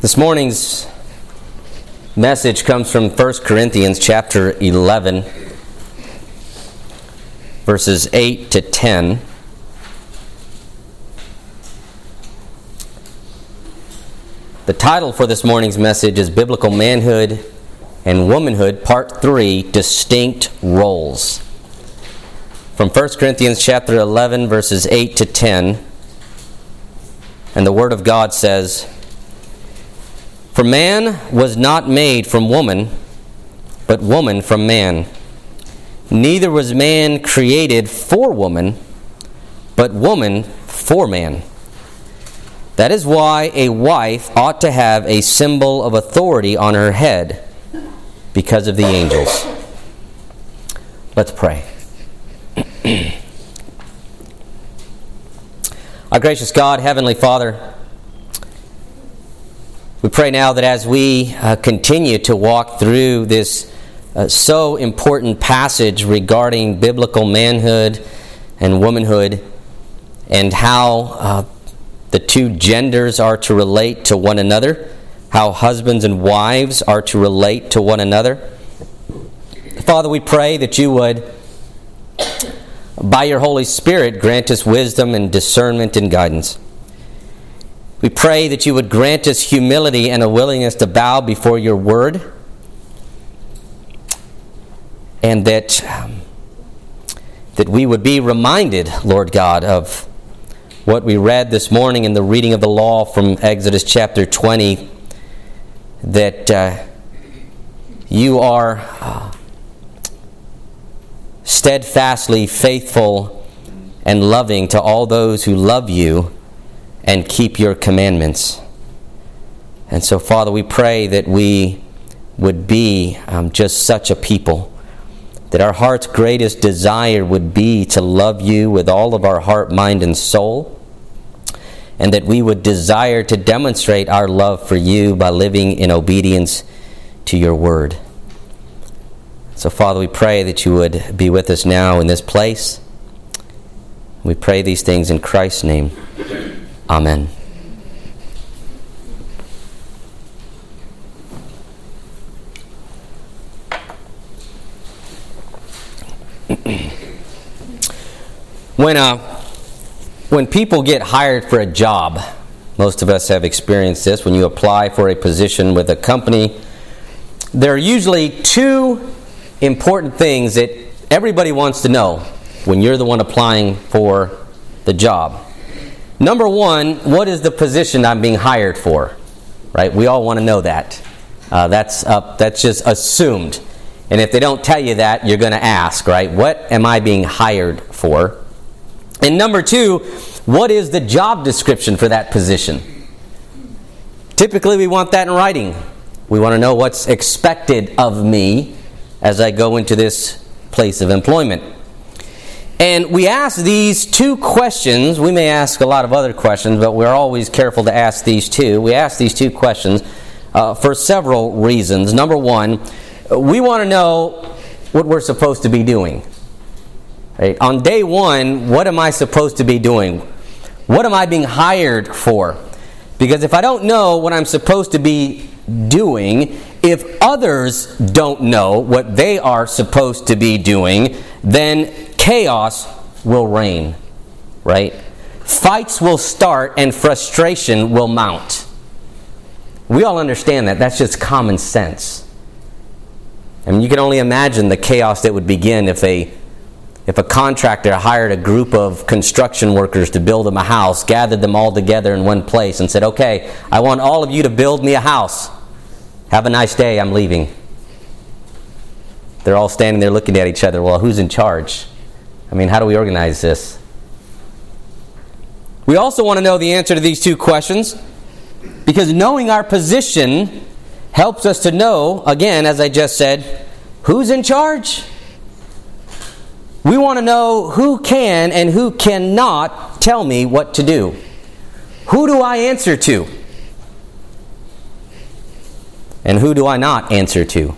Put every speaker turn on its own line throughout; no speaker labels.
This morning's message comes from 1 Corinthians chapter 11, verses 8 to 10. The title for this morning's message is Biblical Manhood and Womanhood, Part 3 Distinct Roles. From 1 Corinthians chapter 11, verses 8 to 10. And the Word of God says, For man was not made from woman, but woman from man. Neither was man created for woman, but woman for man. That is why a wife ought to have a symbol of authority on her head because of the angels. Let's pray. Our gracious God, Heavenly Father, we pray now that as we uh, continue to walk through this uh, so important passage regarding biblical manhood and womanhood and how uh, the two genders are to relate to one another, how husbands and wives are to relate to one another. Father, we pray that you would, by your Holy Spirit, grant us wisdom and discernment and guidance. We pray that you would grant us humility and a willingness to bow before your word, and that, um, that we would be reminded, Lord God, of what we read this morning in the reading of the law from Exodus chapter 20 that uh, you are uh, steadfastly faithful and loving to all those who love you and keep your commandments. And so, Father, we pray that we would be um, just such a people that our heart's greatest desire would be to love you with all of our heart, mind, and soul and that we would desire to demonstrate our love for you by living in obedience to your word. So, Father, we pray that you would be with us now in this place. We pray these things in Christ's name. Amen. when uh, when people get hired for a job, most of us have experienced this. When you apply for a position with a company, there are usually two important things that everybody wants to know when you're the one applying for the job. Number one, what is the position I'm being hired for? Right? We all want to know that. Uh, that's up. That's just assumed. And if they don't tell you that, you're going to ask, right? What am I being hired for? And number two, what is the job description for that position? Typically, we want that in writing. We want to know what's expected of me as I go into this place of employment. And we ask these two questions. We may ask a lot of other questions, but we're always careful to ask these two. We ask these two questions uh, for several reasons. Number one, we want to know what we're supposed to be doing. Right? On day one, what am I supposed to be doing? What am I being hired for? Because if I don't know what I'm supposed to be doing, if others don't know what they are supposed to be doing, then chaos will reign, right? Fights will start and frustration will mount. We all understand that. That's just common sense. I mean, you can only imagine the chaos that would begin if a if a contractor hired a group of construction workers to build them a house, gathered them all together in one place, and said, Okay, I want all of you to build me a house. Have a nice day, I'm leaving. They're all standing there looking at each other. Well, who's in charge? I mean, how do we organize this? We also want to know the answer to these two questions because knowing our position helps us to know, again, as I just said, who's in charge? We want to know who can and who cannot tell me what to do. Who do I answer to? And who do I not answer to?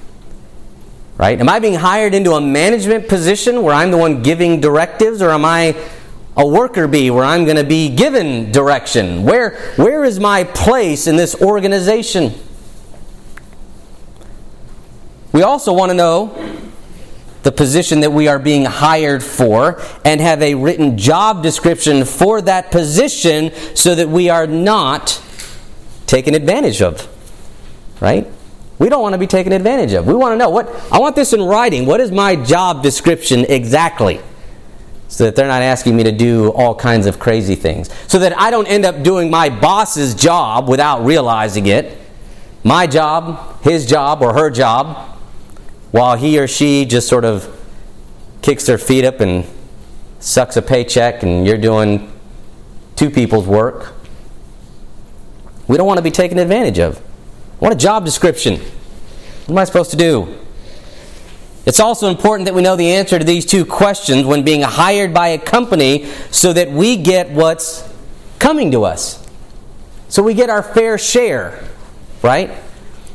Right? Am I being hired into a management position where I'm the one giving directives, or am I a worker bee where I'm going to be given direction? Where, where is my place in this organization? We also want to know the position that we are being hired for and have a written job description for that position so that we are not taken advantage of. Right? We don't want to be taken advantage of. We want to know what I want this in writing. What is my job description exactly? So that they're not asking me to do all kinds of crazy things. So that I don't end up doing my boss's job without realizing it. My job, his job, or her job, while he or she just sort of kicks their feet up and sucks a paycheck and you're doing two people's work. We don't want to be taken advantage of. Want a job description. What am I supposed to do? It's also important that we know the answer to these two questions when being hired by a company so that we get what's coming to us. So we get our fair share, right?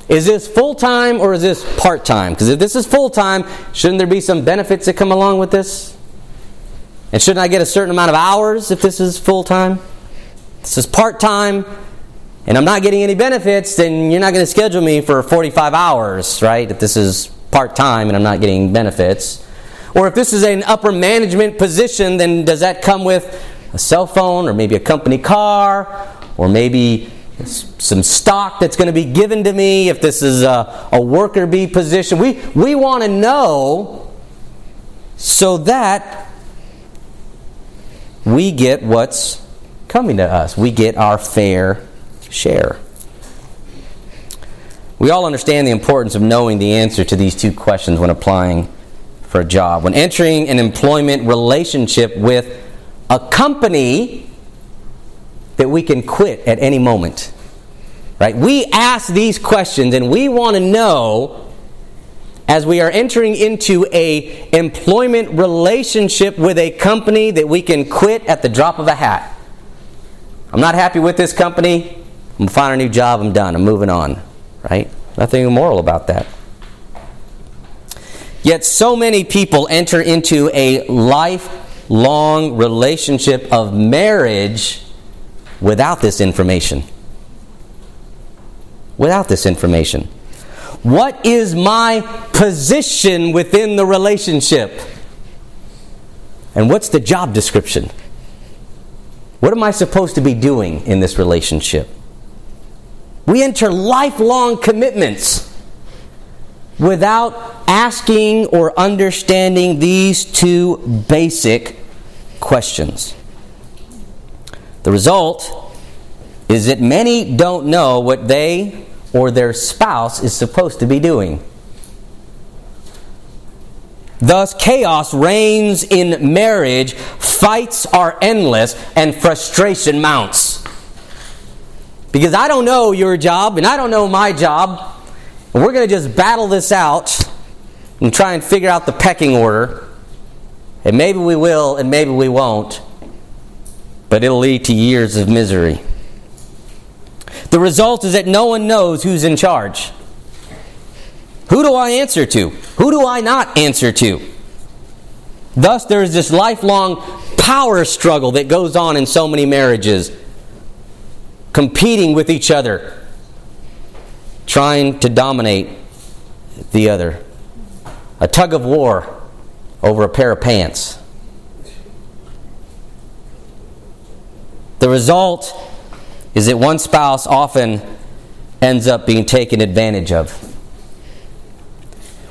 Is this full time or is this part time? Because if this is full time, shouldn't there be some benefits that come along with this? And shouldn't I get a certain amount of hours if this is full time? This is part time, and I'm not getting any benefits, then you're not going to schedule me for 45 hours, right? If this is part time and I'm not getting benefits. Or if this is an upper management position, then does that come with a cell phone or maybe a company car or maybe some stock that's going to be given to me, if this is a, a worker bee position. We, we want to know so that we get what's coming to us. We get our fair share. We all understand the importance of knowing the answer to these two questions when applying for a job. When entering an employment relationship with a company, that we can quit at any moment. Right? We ask these questions and we want to know as we are entering into a employment relationship with a company that we can quit at the drop of a hat. I'm not happy with this company. I'm find a new job. I'm done. I'm moving on. Right? Nothing immoral about that. Yet so many people enter into a lifelong relationship of marriage without this information. Without this information. What is my position within the relationship? And what's the job description? What am I supposed to be doing in this relationship? We enter lifelong commitments without asking or understanding these two basic questions. The result is that many don't know what they or their spouse is supposed to be doing. Thus, chaos reigns in marriage, fights are endless, and frustration mounts. Because I don't know your job, and I don't know my job, and we're going to just battle this out and try and figure out the pecking order. And maybe we will, and maybe we won't but it'll lead to years of misery. The result is that no one knows who's in charge. Who do I answer to? Who do I not answer to? Thus, there is this lifelong power struggle that goes on in so many marriages, competing with each other, trying to dominate the other. A tug of war over a pair of pants. The result is that one spouse often ends up being taken advantage of.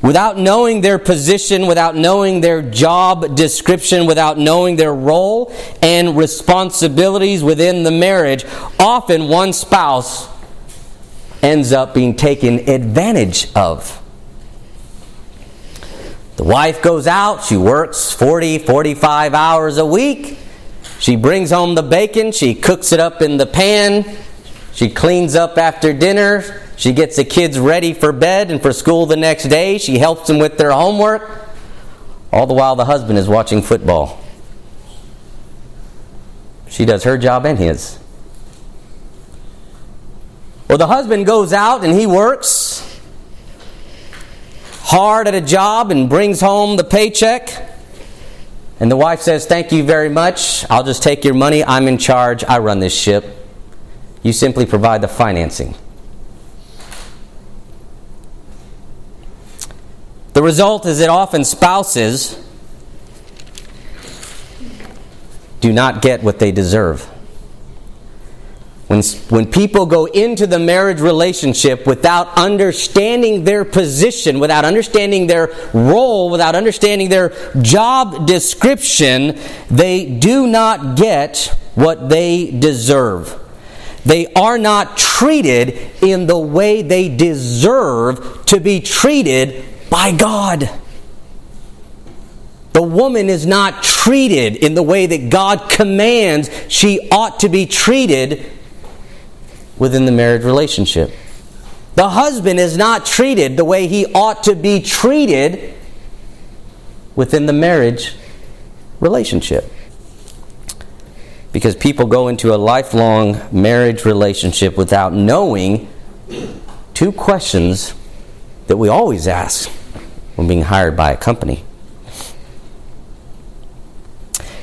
Without knowing their position, without knowing their job description, without knowing their role and responsibilities within the marriage, often one spouse ends up being taken advantage of. The wife goes out, she works 40, 45 hours a week. She brings home the bacon, she cooks it up in the pan, she cleans up after dinner, she gets the kids ready for bed and for school the next day, she helps them with their homework, all the while the husband is watching football. She does her job and his. Well, the husband goes out and he works hard at a job and brings home the paycheck. And the wife says, Thank you very much. I'll just take your money. I'm in charge. I run this ship. You simply provide the financing. The result is that often spouses do not get what they deserve. When, when people go into the marriage relationship without understanding their position, without understanding their role, without understanding their job description, they do not get what they deserve. They are not treated in the way they deserve to be treated by God. The woman is not treated in the way that God commands she ought to be treated within the marriage relationship. The husband is not treated the way he ought to be treated within the marriage relationship. Because people go into a lifelong marriage relationship without knowing two questions that we always ask when being hired by a company.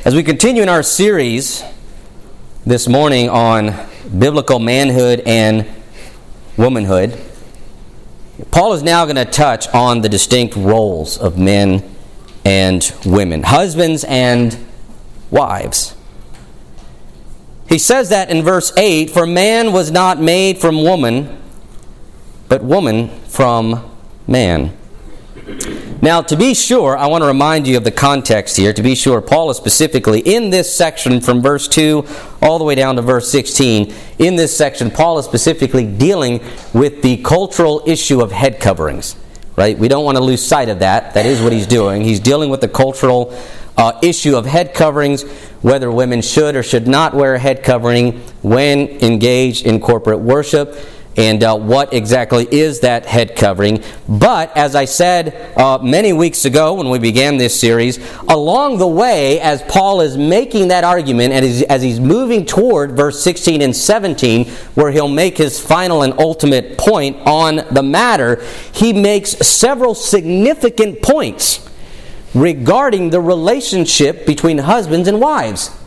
As we continue in our series this morning on biblical manhood and womanhood, Paul is now going to touch on the distinct roles of men and women, husbands and wives. He says that in verse 8 For man was not made from woman, but woman from man. Now, to be sure, I want to remind you of the context here. To be sure, Paul is specifically in this section from verse 2 all the way down to verse 16. In this section, Paul is specifically dealing with the cultural issue of head coverings. Right? We don't want to lose sight of that. That is what he's doing. He's dealing with the cultural uh, issue of head coverings, whether women should or should not wear a head covering when engaged in corporate worship and uh, what exactly is that head covering. But as I said uh, many weeks ago when we began this series, along the way, as Paul is making that argument and as, as he's moving toward verse 16 and 17, where he'll make his final and ultimate point on the matter, he makes several significant points regarding the relationship between husbands and wives.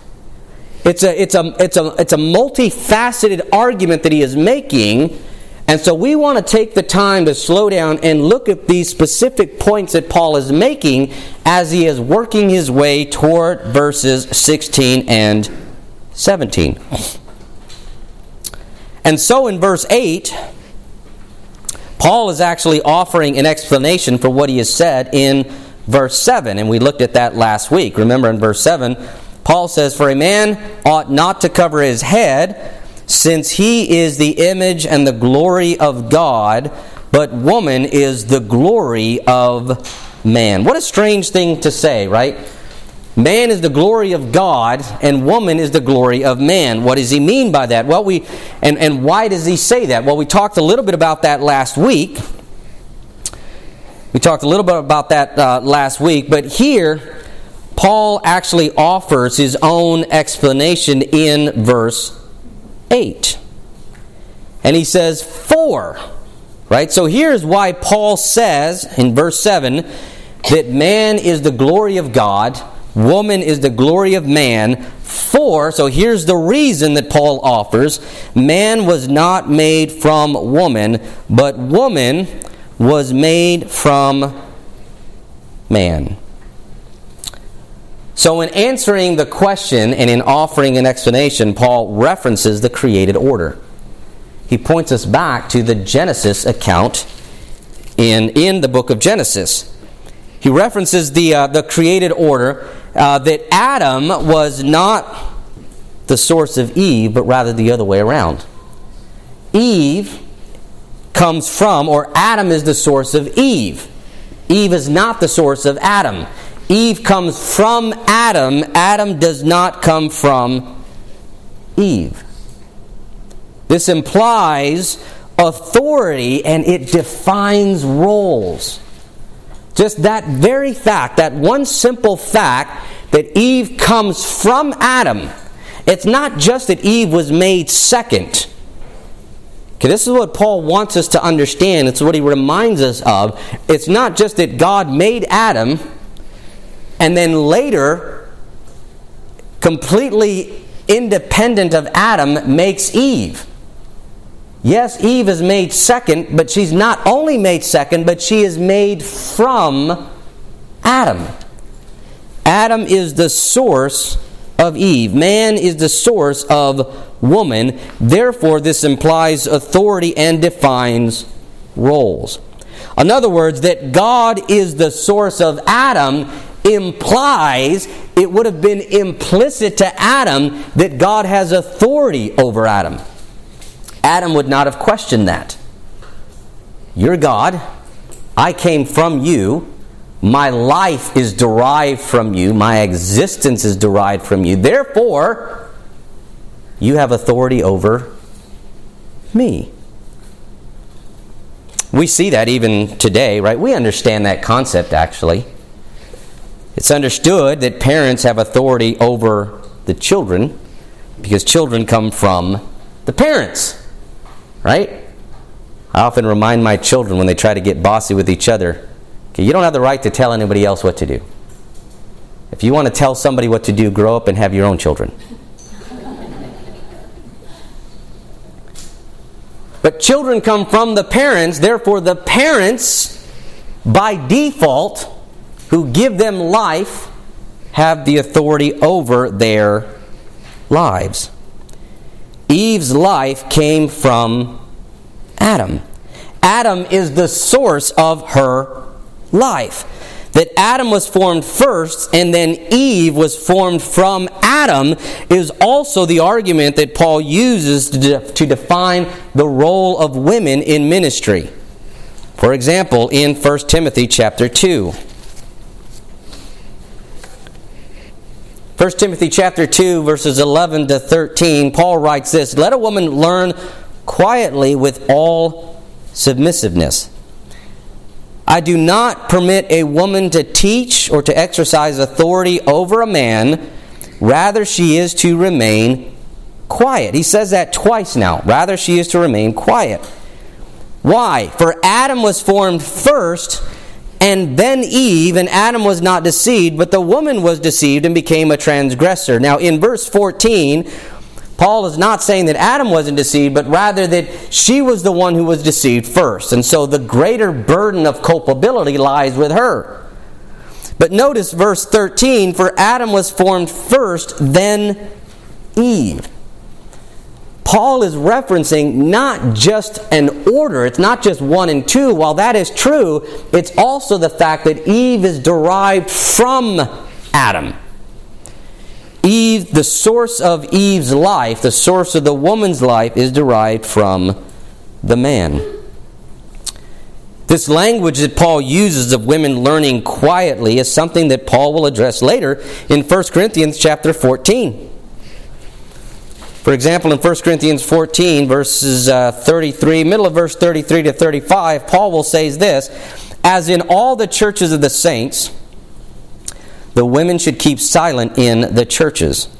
It's a, it's a, it's a, it's a multifaceted argument that he is making. And so we want to take the time to slow down and look at these specific points that Paul is making as he is working his way toward verses 16 and 17. And so in verse 8, Paul is actually offering an explanation for what he has said in verse 7. And we looked at that last week. Remember in verse 7, Paul says, For a man ought not to cover his head, since he is the image and the glory of God, but woman is the glory of man. What a strange thing to say, right? Man is the glory of God, and woman is the glory of man. What does he mean by that? Well, we and, and why does he say that? Well, we talked a little bit about that last week. We talked a little bit about that uh, last week, but here Paul actually offers his own explanation in verse 8. And he says, For. Right? So here's why Paul says in verse 7 that man is the glory of God, woman is the glory of man. For, so here's the reason that Paul offers man was not made from woman, but woman was made from man. So, in answering the question and in offering an explanation, Paul references the created order. He points us back to the Genesis account in, in the book of Genesis. He references the, uh, the created order uh, that Adam was not the source of Eve, but rather the other way around. Eve comes from, or Adam is the source of Eve. Eve is not the source of Adam. Eve comes from Adam, Adam does not come from Eve. This implies authority and it defines roles. Just that very fact, that one simple fact that Eve comes from Adam, it's not just that Eve was made second. Okay, this is what Paul wants us to understand. It's what he reminds us of. It's not just that God made Adam and then later completely independent of Adam, makes Eve. Yes, Eve is made second, but she's not only made second, but she is made from Adam. Adam is the source of Eve. Man is the source of woman. Therefore, this implies authority and defines roles. In other words, that God is the source of Adam implies it would have been implicit to Adam that God has authority over Adam. Adam would not have questioned that. You're God. I came from you. My life is derived from you. My existence is derived from you. Therefore, you have authority over me. We see that even today, right? We understand that concept actually. It's understood that parents have authority over the children because children come from the parents, right? I often remind my children when they try to get bossy with each other Okay, you don't have the right to tell anybody else what to do. If you want to tell somebody what to do, grow up and have your own children. But children come from the parents, therefore, the parents, by default, who give them life, have the authority over their lives. Eve's life came from Adam. Adam is the source of her life. That Adam was formed first and then Eve was formed from Adam is also the argument that Paul uses to, de- to define the role of women in ministry. For example, in 1 Timothy chapter 2. 1 Timothy chapter 2 verses 11 to 13 Paul writes this let a woman learn quietly with all submissiveness I do not permit a woman to teach or to exercise authority over a man. Rather, she is to remain quiet. He says that twice now. Rather, she is to remain quiet. Why? For Adam was formed first, and then Eve, and Adam was not deceived, but the woman was deceived and became a transgressor. Now, in verse 14, Paul is not saying that Adam wasn't deceived, but rather that she was the one who was deceived first. And so the greater burden of culpability lies with her. But notice verse 13 for Adam was formed first, then Eve. Paul is referencing not just an order, it's not just one and two. While that is true, it's also the fact that Eve is derived from Adam. Eve, the source of Eve's life, the source of the woman's life, is derived from the man. This language that Paul uses of women learning quietly is something that Paul will address later in 1 Corinthians chapter 14. For example, in 1 Corinthians 14, verses uh, 33, middle of verse 33 to 35, Paul will say this As in all the churches of the saints, the women should keep silent in the churches.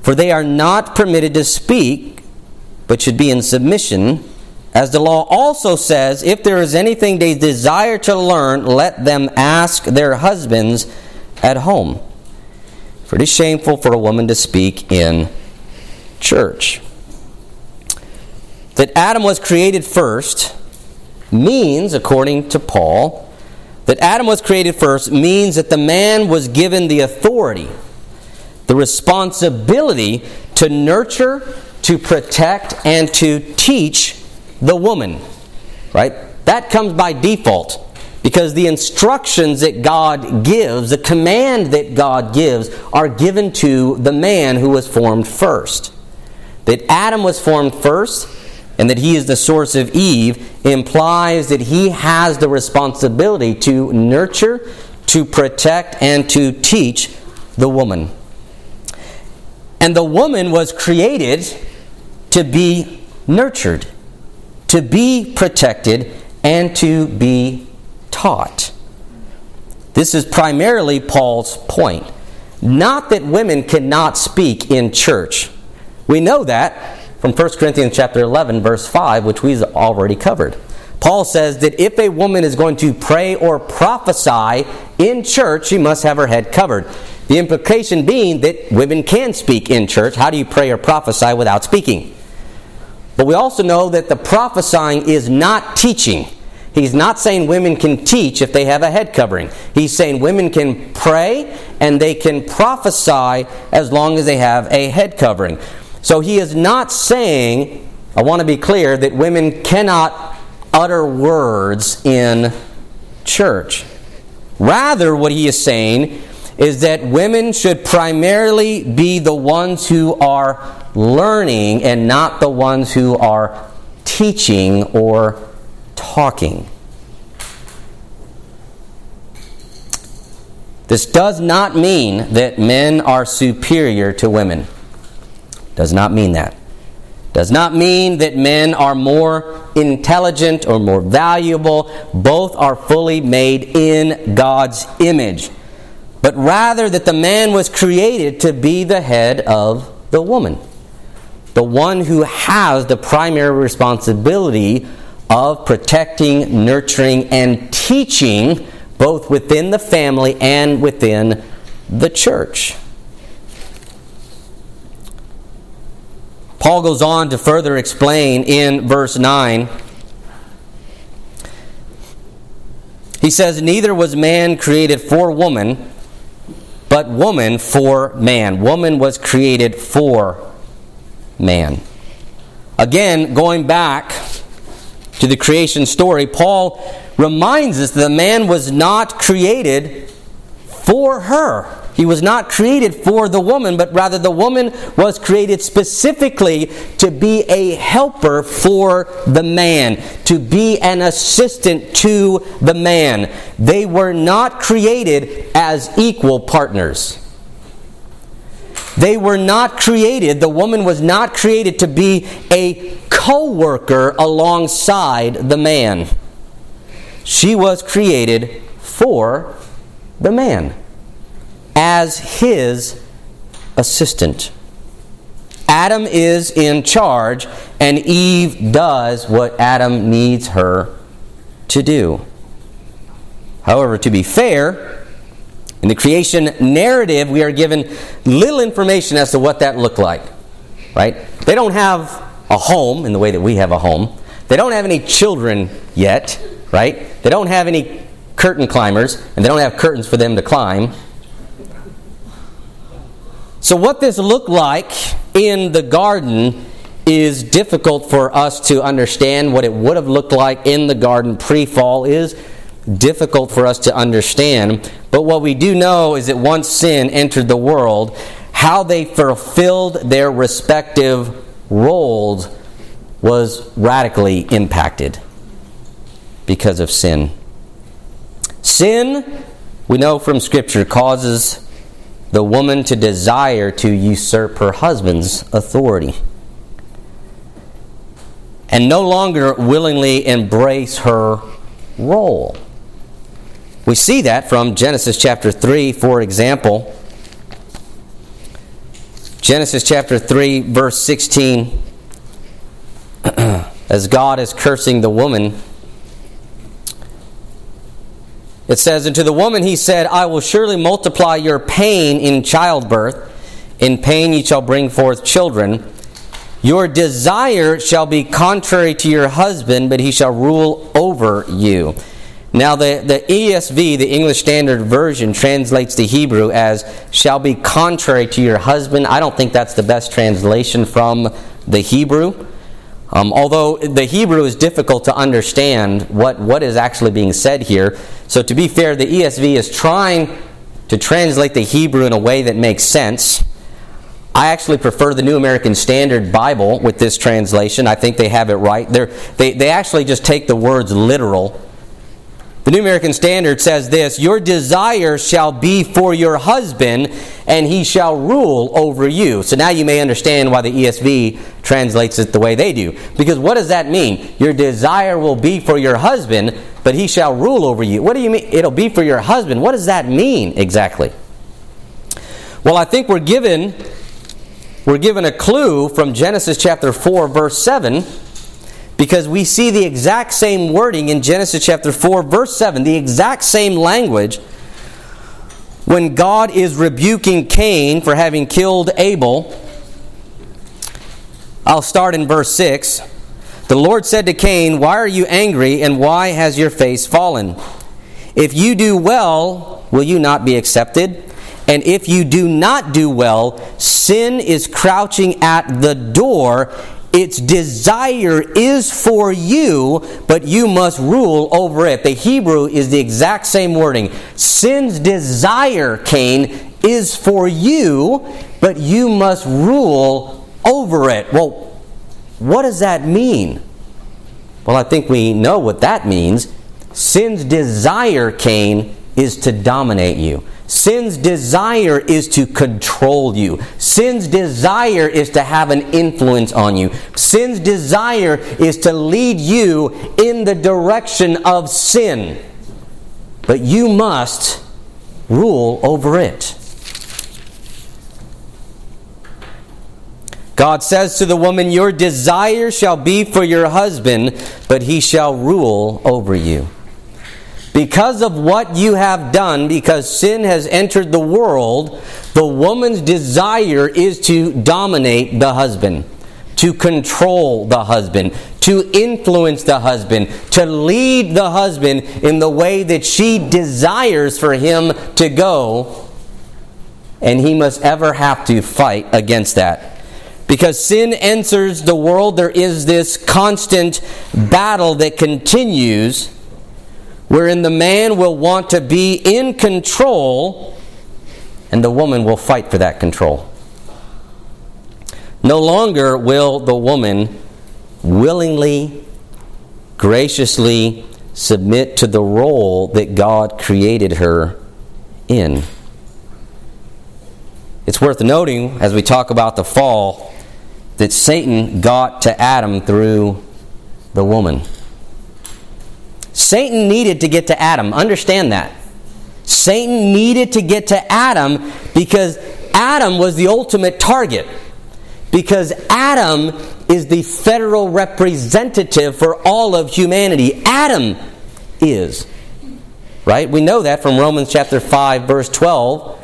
For they are not permitted to speak, but should be in submission. As the law also says, if there is anything they desire to learn, let them ask their husbands at home. For it is shameful for a woman to speak in church. That Adam was created first means, according to Paul, that Adam was created first means that the man was given the authority, the responsibility to nurture, to protect, and to teach the woman. Right? That comes by default because the instructions that God gives, the command that God gives, are given to the man who was formed first. That Adam was formed first and that he is the source of Eve implies that he has the responsibility to nurture, to protect, and to teach the woman. And the woman was created to be nurtured, to be protected, and to be taught. This is primarily Paul's point. Not that women cannot speak in church. We know that from 1 Corinthians chapter 11 verse 5 which we've already covered. Paul says that if a woman is going to pray or prophesy in church, she must have her head covered. The implication being that women can speak in church. How do you pray or prophesy without speaking? But we also know that the prophesying is not teaching. He's not saying women can teach if they have a head covering. He's saying women can pray and they can prophesy as long as they have a head covering. So he is not saying, I want to be clear, that women cannot utter words in church. Rather, what he is saying is that women should primarily be the ones who are learning and not the ones who are teaching or talking. This does not mean that men are superior to women. Does not mean that. Does not mean that men are more intelligent or more valuable. Both are fully made in God's image. But rather that the man was created to be the head of the woman. The one who has the primary responsibility of protecting, nurturing, and teaching both within the family and within the church. Paul goes on to further explain in verse 9. He says, Neither was man created for woman, but woman for man. Woman was created for man. Again, going back to the creation story, Paul reminds us that man was not created for her. He was not created for the woman, but rather the woman was created specifically to be a helper for the man, to be an assistant to the man. They were not created as equal partners. They were not created, the woman was not created to be a co worker alongside the man. She was created for the man as his assistant. Adam is in charge, and Eve does what Adam needs her to do. However, to be fair, in the creation narrative, we are given little information as to what that looked like. Right? They don't have a home in the way that we have a home. They don't have any children yet, right? They don't have any curtain climbers, and they don't have curtains for them to climb. So, what this looked like in the garden is difficult for us to understand. What it would have looked like in the garden pre fall is difficult for us to understand. But what we do know is that once sin entered the world, how they fulfilled their respective roles was radically impacted because of sin. Sin, we know from Scripture, causes the woman to desire to usurp her husband's authority and no longer willingly embrace her role. We see that from Genesis chapter 3, for example. Genesis chapter 3, verse 16, as God is cursing the woman, it says, And to the woman he said, I will surely multiply your pain in childbirth. In pain ye shall bring forth children. Your desire shall be contrary to your husband, but he shall rule over you. Now, the, the ESV, the English Standard Version, translates the Hebrew as shall be contrary to your husband. I don't think that's the best translation from the Hebrew. Um, although the Hebrew is difficult to understand what, what is actually being said here. So, to be fair, the ESV is trying to translate the Hebrew in a way that makes sense. I actually prefer the New American Standard Bible with this translation. I think they have it right. They're, they they actually just take the words literal the New American Standard says this Your desire shall be for your husband, and he shall rule over you. So now you may understand why the ESV translates it the way they do. Because what does that mean? Your desire will be for your husband, but he shall rule over you. What do you mean? It'll be for your husband. What does that mean exactly? Well, I think we're given we're given a clue from Genesis chapter 4 verse 7 because we see the exact same wording in Genesis chapter 4, verse 7, the exact same language when God is rebuking Cain for having killed Abel, I'll start in verse 6. The Lord said to Cain, Why are you angry, and why has your face fallen? If you do well, will you not be accepted? And if you do not do well, sin is crouching at the door. Its desire is for you, but you must rule over it. The Hebrew is the exact same wording. Sin's desire, Cain, is for you, but you must rule over it. Well, what does that mean? Well, I think we know what that means. Sin's desire, Cain, is to dominate you. Sin's desire is to control you. Sin's desire is to have an influence on you. Sin's desire is to lead you in the direction of sin. But you must rule over it. God says to the woman, Your desire shall be for your husband, but he shall rule over you. Because of what you have done, because sin has entered the world, the woman's desire is to dominate the husband, to control the husband, to influence the husband, to lead the husband in the way that she desires for him to go. And he must ever have to fight against that. Because sin enters the world, there is this constant battle that continues wherein the man will want to be in control and the woman will fight for that control. No longer will the woman willingly, graciously submit to the role that God created her in. It's worth noting as we talk about the fall that Satan got to Adam through the woman. Satan needed to get to Adam. Understand that. Satan needed to get to Adam because Adam was the ultimate target. Because Adam is the federal representative for all of humanity. Adam is. Right? We know that from Romans chapter 5 verse 12.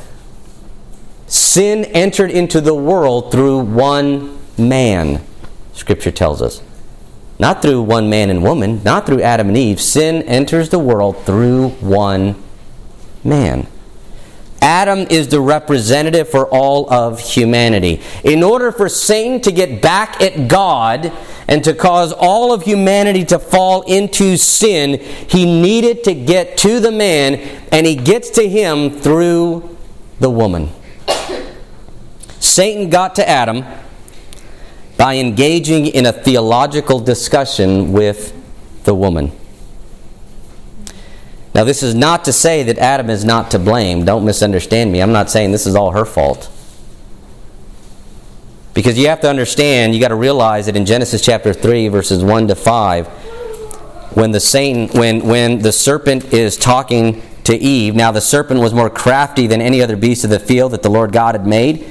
Sin entered into the world through one man, Scripture tells us. Not through one man and woman, not through Adam and Eve. Sin enters the world through one man. Adam is the representative for all of humanity. In order for Satan to get back at God and to cause all of humanity to fall into sin, he needed to get to the man, and he gets to him through the woman. Satan got to Adam by engaging in a theological discussion with the woman. Now, this is not to say that Adam is not to blame. Don't misunderstand me. I'm not saying this is all her fault. Because you have to understand, you got to realize that in Genesis chapter 3, verses 1 to 5, when the Satan, when, when the serpent is talking to Eve, now the serpent was more crafty than any other beast of the field that the Lord God had made.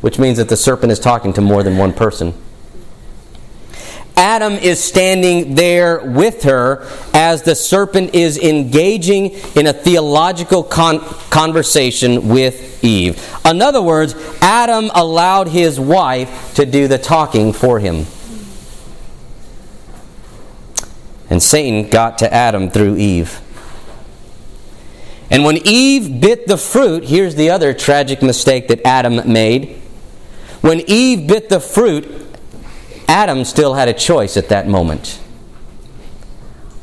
which means that the serpent is talking to more than one person. Adam is standing there with her as the serpent is engaging in a theological con- conversation with Eve. In other words, Adam allowed his wife to do the talking for him. And Satan got to Adam through Eve. And when Eve bit the fruit, here's the other tragic mistake that Adam made. When Eve bit the fruit, Adam still had a choice at that moment.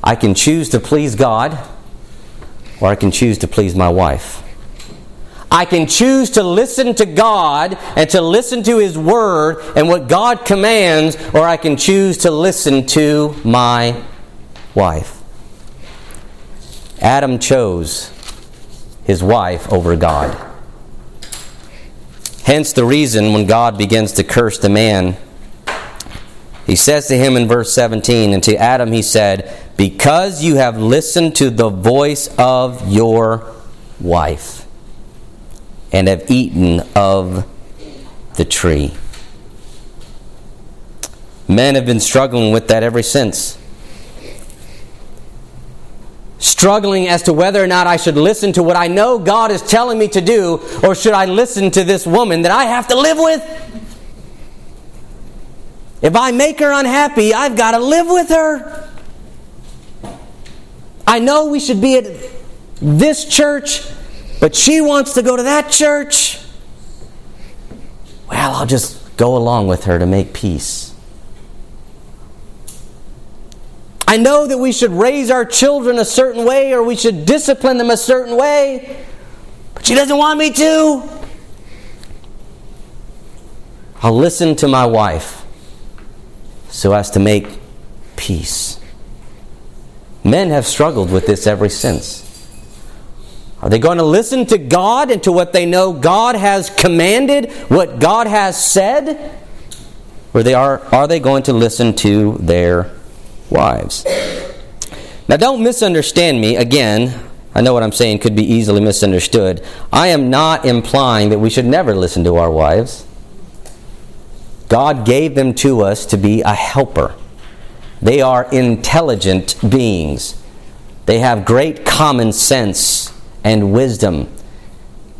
I can choose to please God, or I can choose to please my wife. I can choose to listen to God and to listen to His Word and what God commands, or I can choose to listen to my wife. Adam chose his wife over God. Hence the reason when God begins to curse the man, he says to him in verse 17, and to Adam he said, Because you have listened to the voice of your wife and have eaten of the tree. Men have been struggling with that ever since. Struggling as to whether or not I should listen to what I know God is telling me to do, or should I listen to this woman that I have to live with? If I make her unhappy, I've got to live with her. I know we should be at this church, but she wants to go to that church. Well, I'll just go along with her to make peace. I know that we should raise our children a certain way or we should discipline them a certain way, but she doesn't want me to. I'll listen to my wife so as to make peace. Men have struggled with this ever since. Are they going to listen to God and to what they know God has commanded, what God has said? Or they are, are they going to listen to their wives? Now, don't misunderstand me. Again, I know what I'm saying could be easily misunderstood. I am not implying that we should never listen to our wives. God gave them to us to be a helper. They are intelligent beings. They have great common sense and wisdom.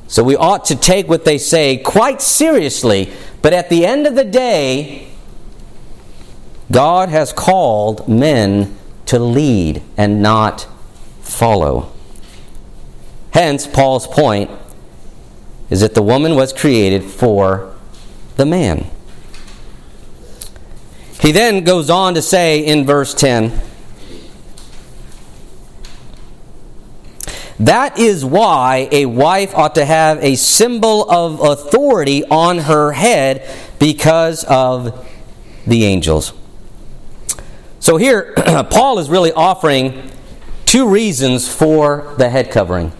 So we ought to take what they say quite seriously. But at the end of the day, God has called men to lead and not follow. Hence, Paul's point is that the woman was created for the man. He then goes on to say in verse 10 That is why a wife ought to have a symbol of authority on her head because of the angels. So here, Paul is really offering two reasons for the head covering.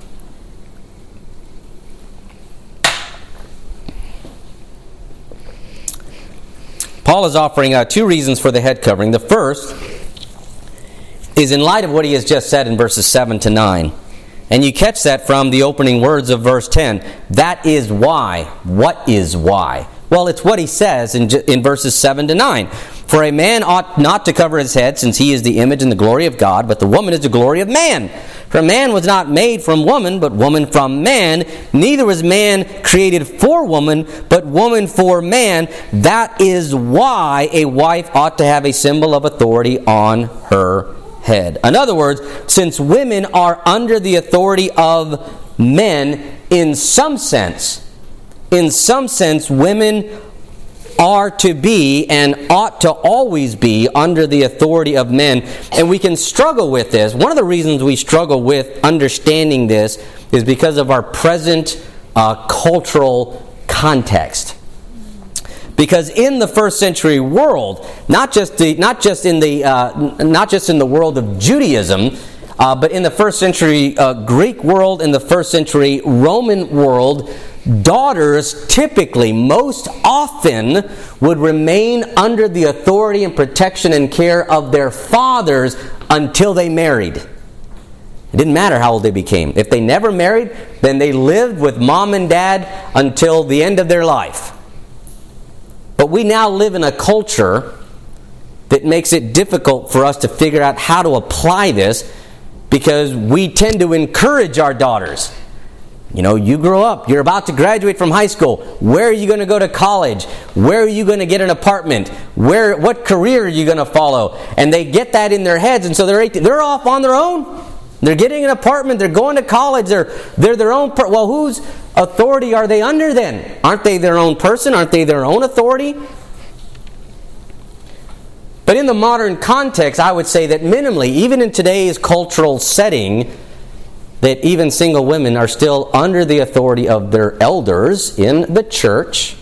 Paul is offering uh, two reasons for the head covering. The first is in light of what he has just said in verses 7 to 9. And you catch that from the opening words of verse 10. That is why. What is why? Well, it's what he says in, in verses 7 to 9. For a man ought not to cover his head, since he is the image and the glory of God, but the woman is the glory of man. For man was not made from woman, but woman from man. Neither was man created for woman, but woman for man. That is why a wife ought to have a symbol of authority on her head. In other words, since women are under the authority of men in some sense, in some sense, women are to be and ought to always be under the authority of men. And we can struggle with this. One of the reasons we struggle with understanding this is because of our present uh, cultural context. Because in the first century world, not just, the, not just, in, the, uh, not just in the world of Judaism, uh, but in the first century uh, Greek world, in the first century Roman world, daughters typically, most often, would remain under the authority and protection and care of their fathers until they married. It didn't matter how old they became. If they never married, then they lived with mom and dad until the end of their life. But we now live in a culture that makes it difficult for us to figure out how to apply this because we tend to encourage our daughters you know, you grow up, you're about to graduate from high school. Where are you going to go to college? Where are you going to get an apartment? Where what career are you going to follow? And they get that in their heads and so they're 18, they're off on their own. They're getting an apartment, they're going to college, they're they're their own per- well, whose authority are they under then? Aren't they their own person? Aren't they their own authority? But in the modern context, I would say that minimally, even in today's cultural setting, that even single women are still under the authority of their elders in the church,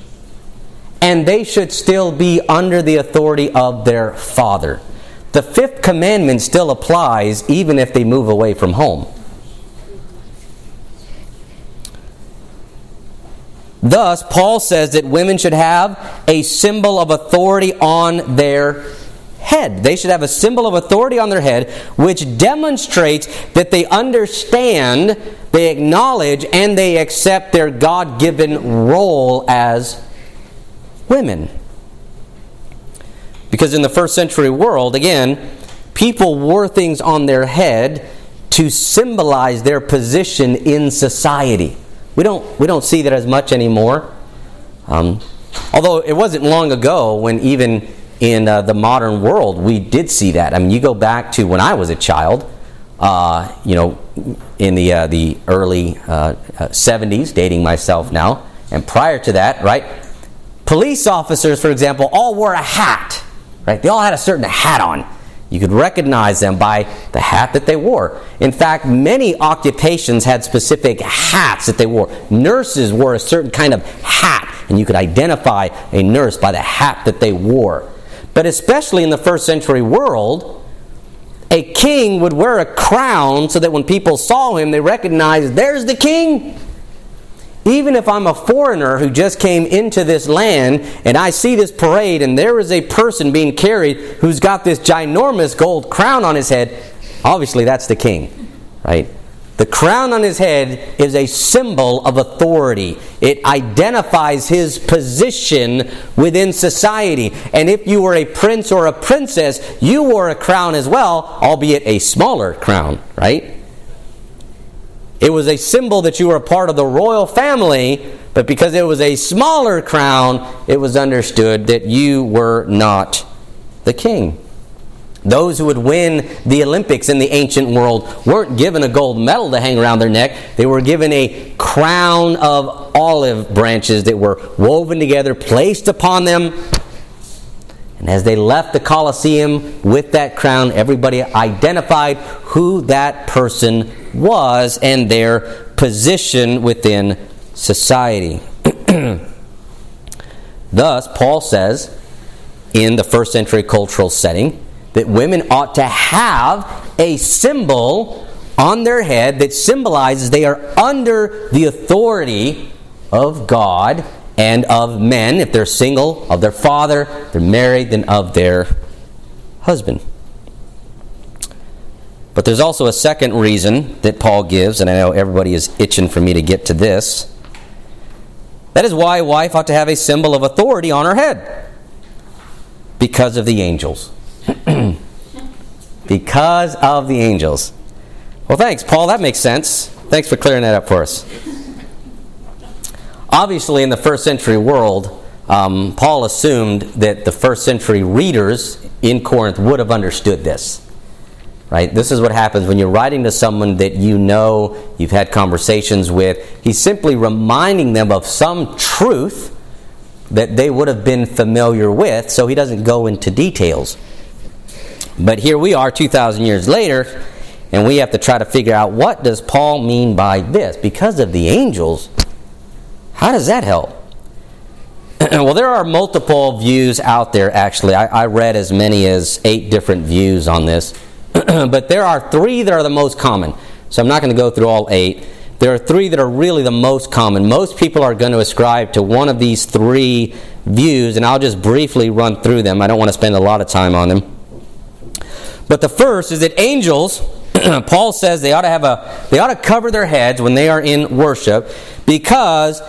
and they should still be under the authority of their father. The fifth commandment still applies even if they move away from home. Thus, Paul says that women should have a symbol of authority on their head. They should have a symbol of authority on their head, which demonstrates that they understand, they acknowledge, and they accept their God given role as women. Because in the first century world, again, people wore things on their head to symbolize their position in society. We don't, we don't see that as much anymore. Um, although it wasn't long ago when even in uh, the modern world we did see that. I mean, you go back to when I was a child, uh, you know, in the, uh, the early 70s, uh, dating myself now, and prior to that, right? Police officers, for example, all wore a hat, right? They all had a certain hat on. You could recognize them by the hat that they wore. In fact, many occupations had specific hats that they wore. Nurses wore a certain kind of hat, and you could identify a nurse by the hat that they wore. But especially in the first century world, a king would wear a crown so that when people saw him, they recognized there's the king. Even if I'm a foreigner who just came into this land and I see this parade and there is a person being carried who's got this ginormous gold crown on his head, obviously that's the king, right? The crown on his head is a symbol of authority. It identifies his position within society. And if you were a prince or a princess, you wore a crown as well, albeit a smaller crown, right? It was a symbol that you were a part of the royal family, but because it was a smaller crown, it was understood that you were not the king. Those who would win the Olympics in the ancient world weren't given a gold medal to hang around their neck. They were given a crown of olive branches that were woven together, placed upon them. And as they left the Colosseum with that crown, everybody identified who that person was and their position within society. Thus, Paul says in the first century cultural setting that women ought to have a symbol on their head that symbolizes they are under the authority of God and of men, if they're single, of their father, they're married, then of their husband. But there's also a second reason that Paul gives, and I know everybody is itching for me to get to this. That is why a wife ought to have a symbol of authority on her head because of the angels. because of the angels. Well, thanks, Paul. That makes sense. Thanks for clearing that up for us. Obviously, in the first century world, um, Paul assumed that the first century readers in Corinth would have understood this. Right? This is what happens when you're writing to someone that you know, you've had conversations with. He's simply reminding them of some truth that they would have been familiar with, so he doesn't go into details. But here we are 2,000 years later, and we have to try to figure out what does Paul mean by this? Because of the angels, how does that help? well, there are multiple views out there, actually. I, I read as many as eight different views on this. but there are three that are the most common. So I'm not going to go through all eight. There are three that are really the most common. Most people are going to ascribe to one of these three views, and I'll just briefly run through them. I don't want to spend a lot of time on them. But the first is that angels, Paul says they ought to have a they ought to cover their heads when they are in worship because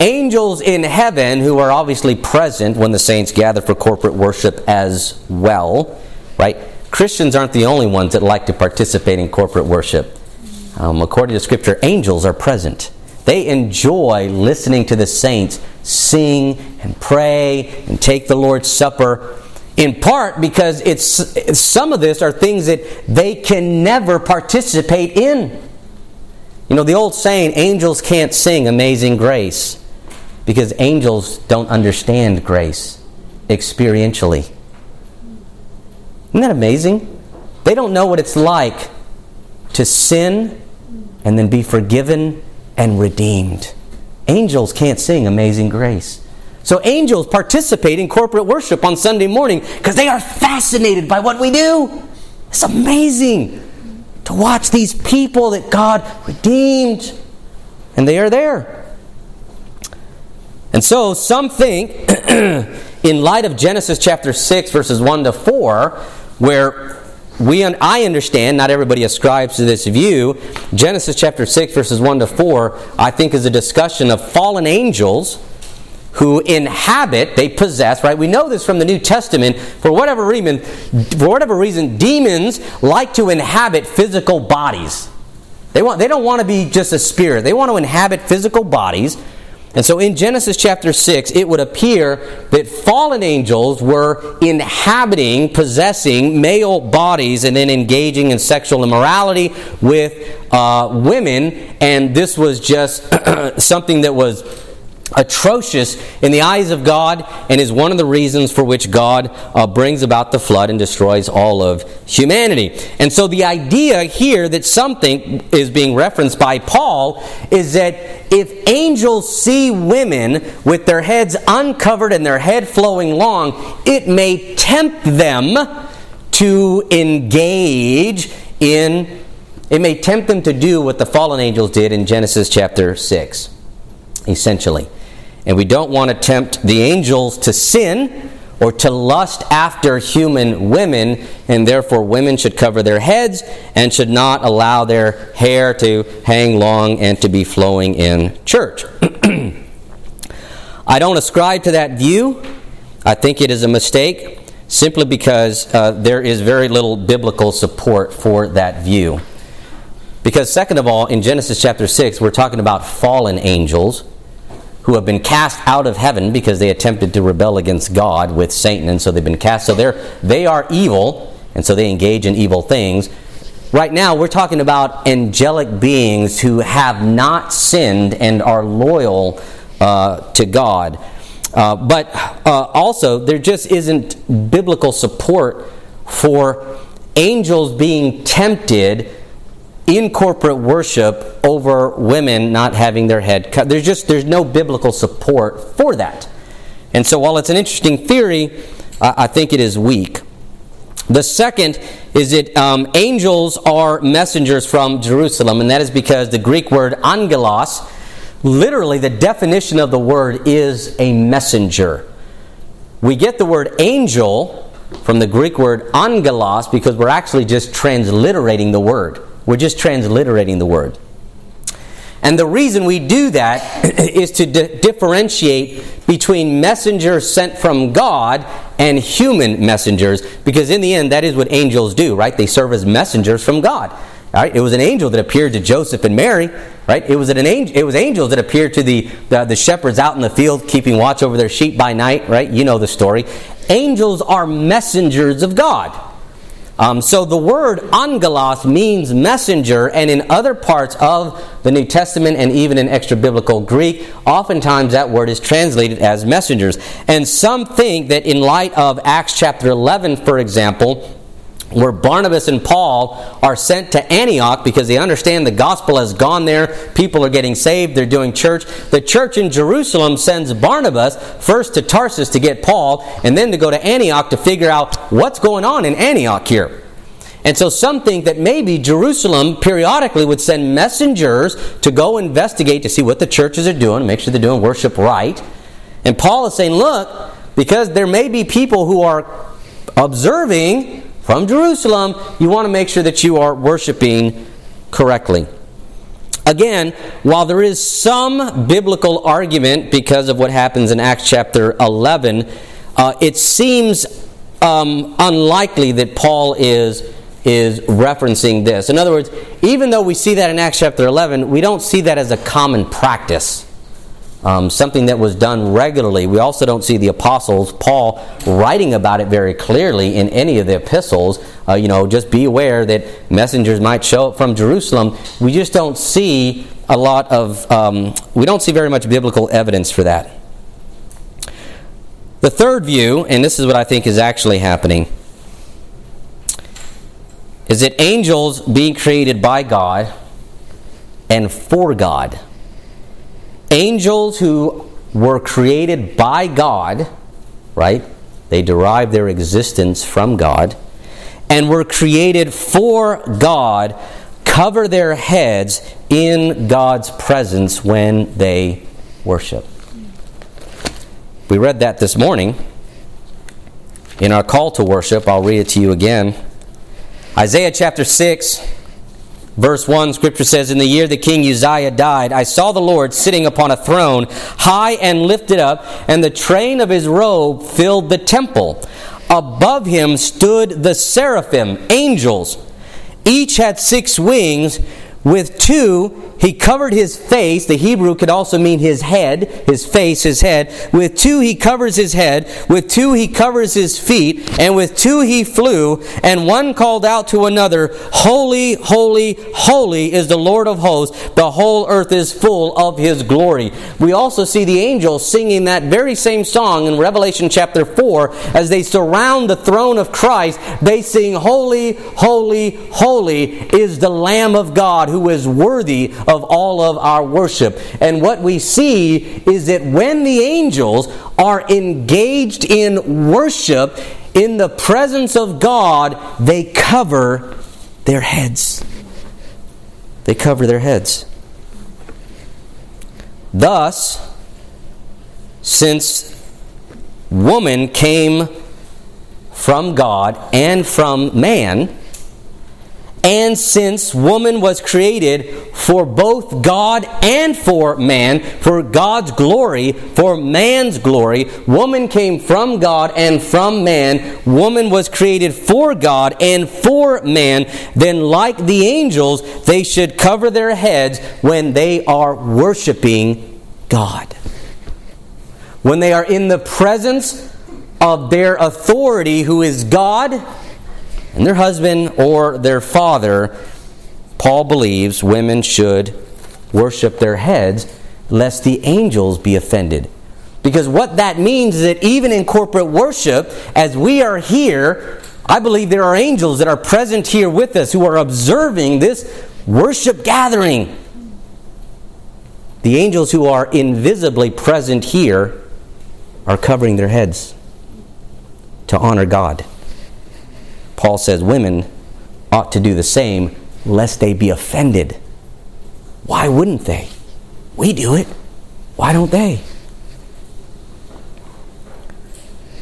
angels in heaven who are obviously present when the saints gather for corporate worship as well, right? Christians aren't the only ones that like to participate in corporate worship. Um, according to Scripture, angels are present. They enjoy listening to the saints sing and pray and take the Lord's Supper, in part because it's some of this are things that they can never participate in. You know, the old saying, angels can't sing Amazing Grace because angels don't understand grace experientially. Isn't that amazing? They don't know what it's like to sin and then be forgiven and redeemed. Angels can't sing Amazing Grace. So angels participate in corporate worship on Sunday morning because they are fascinated by what we do. It's amazing to watch these people that God redeemed, and they are there. And so some think, in light of Genesis chapter 6, verses 1 to 4, where we I understand, not everybody ascribes to this view, Genesis chapter 6, verses 1 to 4, I think is a discussion of fallen angels who inhabit, they possess, right? We know this from the New Testament. For whatever reason, for whatever reason, demons like to inhabit physical bodies. They, want, they don't want to be just a spirit. They want to inhabit physical bodies. And so in Genesis chapter 6, it would appear that fallen angels were inhabiting, possessing male bodies, and then engaging in sexual immorality with uh, women. And this was just something that was atrocious in the eyes of God and is one of the reasons for which God uh, brings about the flood and destroys all of humanity. And so the idea here that something is being referenced by Paul is that if angels see women with their heads uncovered and their head flowing long, it may tempt them to engage in it may tempt them to do what the fallen angels did in Genesis chapter 6 essentially. And we don't want to tempt the angels to sin or to lust after human women, and therefore women should cover their heads and should not allow their hair to hang long and to be flowing in church. I don't ascribe to that view. I think it is a mistake simply because uh, there is very little biblical support for that view. Because, second of all, in Genesis chapter 6, we're talking about fallen angels who have been cast out of heaven because they attempted to rebel against God with Satan, and so they've been cast. So they're, they are evil, and so they engage in evil things. Right now, we're talking about angelic beings who have not sinned and are loyal uh, to God. Uh, but uh, also, there just isn't biblical support for angels being tempted in corporate worship over women not having their head cut. There's just there's no biblical support for that. And so while it's an interesting theory, I think it is weak. The second is that um, angels are messengers from Jerusalem, and that is because the Greek word angelos, literally the definition of the word is a messenger. We get the word angel from the Greek word angelos because we're actually just transliterating the word. We're just transliterating the word. And the reason we do that is to di- differentiate between messengers sent from God and human messengers, because in the end, that is what angels do, right? They serve as messengers from God. Right? It was an angel that appeared to Joseph and Mary, right? It was an angel. It was angels that appeared to the, the, the shepherds out in the field, keeping watch over their sheep by night, right? You know the story. Angels are messengers of God. Um, so the word angelos means messenger, and in other parts of the New Testament and even in extra biblical Greek, oftentimes that word is translated as messengers. And some think that in light of Acts chapter 11, for example, where Barnabas and Paul are sent to Antioch because they understand the gospel has gone there, people are getting saved, they're doing church. The church in Jerusalem sends Barnabas first to Tarsus to get Paul, and then to go to Antioch to figure out what's going on in Antioch here. And so some think that maybe Jerusalem periodically would send messengers to go investigate to see what the churches are doing, make sure they're doing worship right. And Paul is saying, look, because there may be people who are observing from Jerusalem, you want to make sure that you are worshiping correctly. Again, while there is some biblical argument because of what happens in Acts chapter 11, uh, it seems um, unlikely that Paul is, is referencing this. In other words, even though we see that in Acts chapter 11, we don't see that as a common practice um, something that was done regularly. We also don't see the apostles, Paul, writing about it very clearly in any of the epistles. Uh, you know, just be aware that messengers might show up from Jerusalem. We just don't see a lot of, um, we don't see very much biblical evidence for that. The third view, and this is what I think is actually happening, is that angels being created by God and for God angels who were created by God, right? They derive their existence from God, and were created for God, cover their heads in God's presence when they worship. We read that this morning in our call to worship. I'll read it to you again. Isaiah chapter 6, verse 1, scripture says, In the year that King Uzziah died, I saw the Lord sitting upon a throne, high and lifted up, and the train of his robe filled the temple. Above him stood the seraphim, angels. Each had six wings. With two, he covered his face. The Hebrew could also mean his head, his face, his head. With two, he covers his head. With two, he covers his feet. And with two, he flew. And one called out to another, Holy, holy, holy is the Lord of hosts. The whole earth is full of his glory. We also see the angels singing that very same song in Revelation chapter 4 as they surround the throne of Christ. They sing, Holy, holy, holy is the Lamb of God who is worthy of all of our worship. And what we see is that when the angels are engaged in worship in the presence of God, they cover their heads. They cover their heads. Thus, since woman came from God and from man, and since woman was created for both God and for man, for God's glory, for man's glory, woman came from God and from man. Woman was created for God and for man. Then, like the angels, they should cover their heads when they are worshiping God. When they are in the presence of their authority, who is God and their husband or their father, Paul believes women should worship their heads lest the angels be offended. Because what that means is that even in corporate worship, as we are here, I believe there are angels that are present here with us who are observing this worship gathering. The angels who are invisibly present here are covering their heads to honor God. Paul says women ought to do the same lest they be offended. Why wouldn't they? We do it. Why don't they?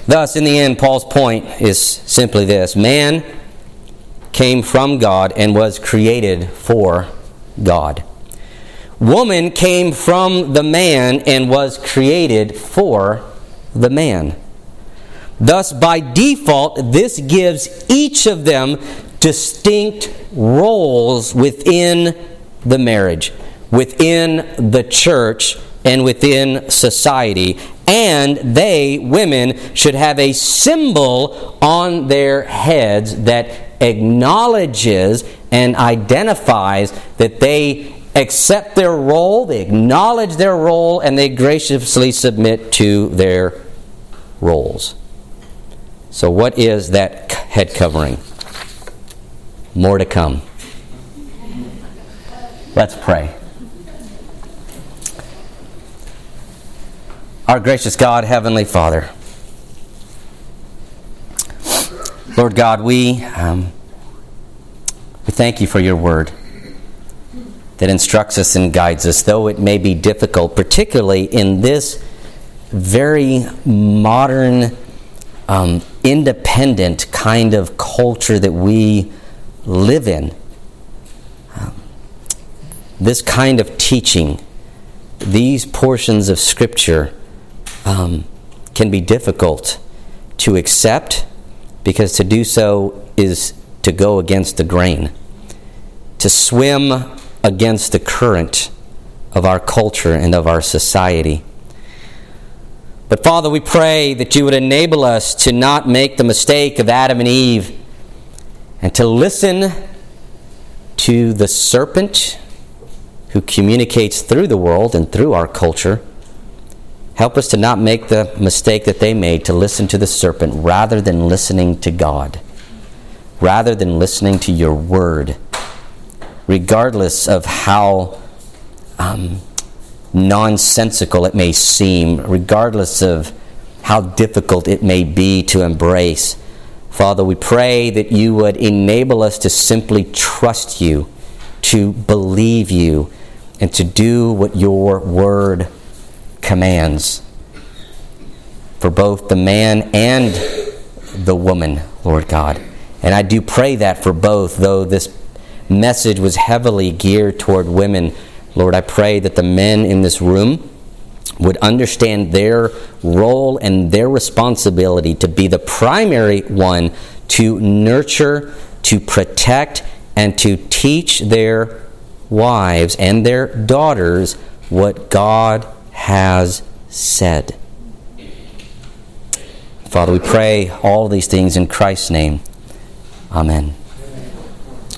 Thus, in the end, Paul's point is simply this man came from God and was created for God. Woman came from the man and was created for the man. Thus, by default, this gives each of them distinct roles within the marriage, within the church, and within society. And they, women, should have a symbol on their heads that acknowledges and identifies that they accept their role, they acknowledge their role, and they graciously submit to their roles. So, what is that head covering? More to come. Let's pray. Our gracious God, Heavenly Father, Lord God, we, um, we thank you for your word that instructs us and guides us, though it may be difficult, particularly in this very modern um, independent kind of culture that we live in. Um, this kind of teaching, these portions of Scripture, um, can be difficult to accept because to do so is to go against the grain, to swim against the current of our culture and of our society. But Father, we pray that you would enable us to not make the mistake of Adam and Eve and to listen to the serpent who communicates through the world and through our culture. Help us to not make the mistake that they made to listen to the serpent rather than listening to God, rather than listening to your word, regardless of how. Um, nonsensical it may seem, regardless of how difficult it may be to embrace. Father, we pray that you would enable us to simply trust you, to believe you, and to do what your word commands. for both the man and the woman, Lord God. And I do pray that for both, though this message was heavily geared toward women. Lord, I pray that the men in this room would understand their role and their responsibility to be the primary one to nurture, to protect, and to teach their wives and their daughters what God has said. Father, we pray all these things in Christ's name. Amen.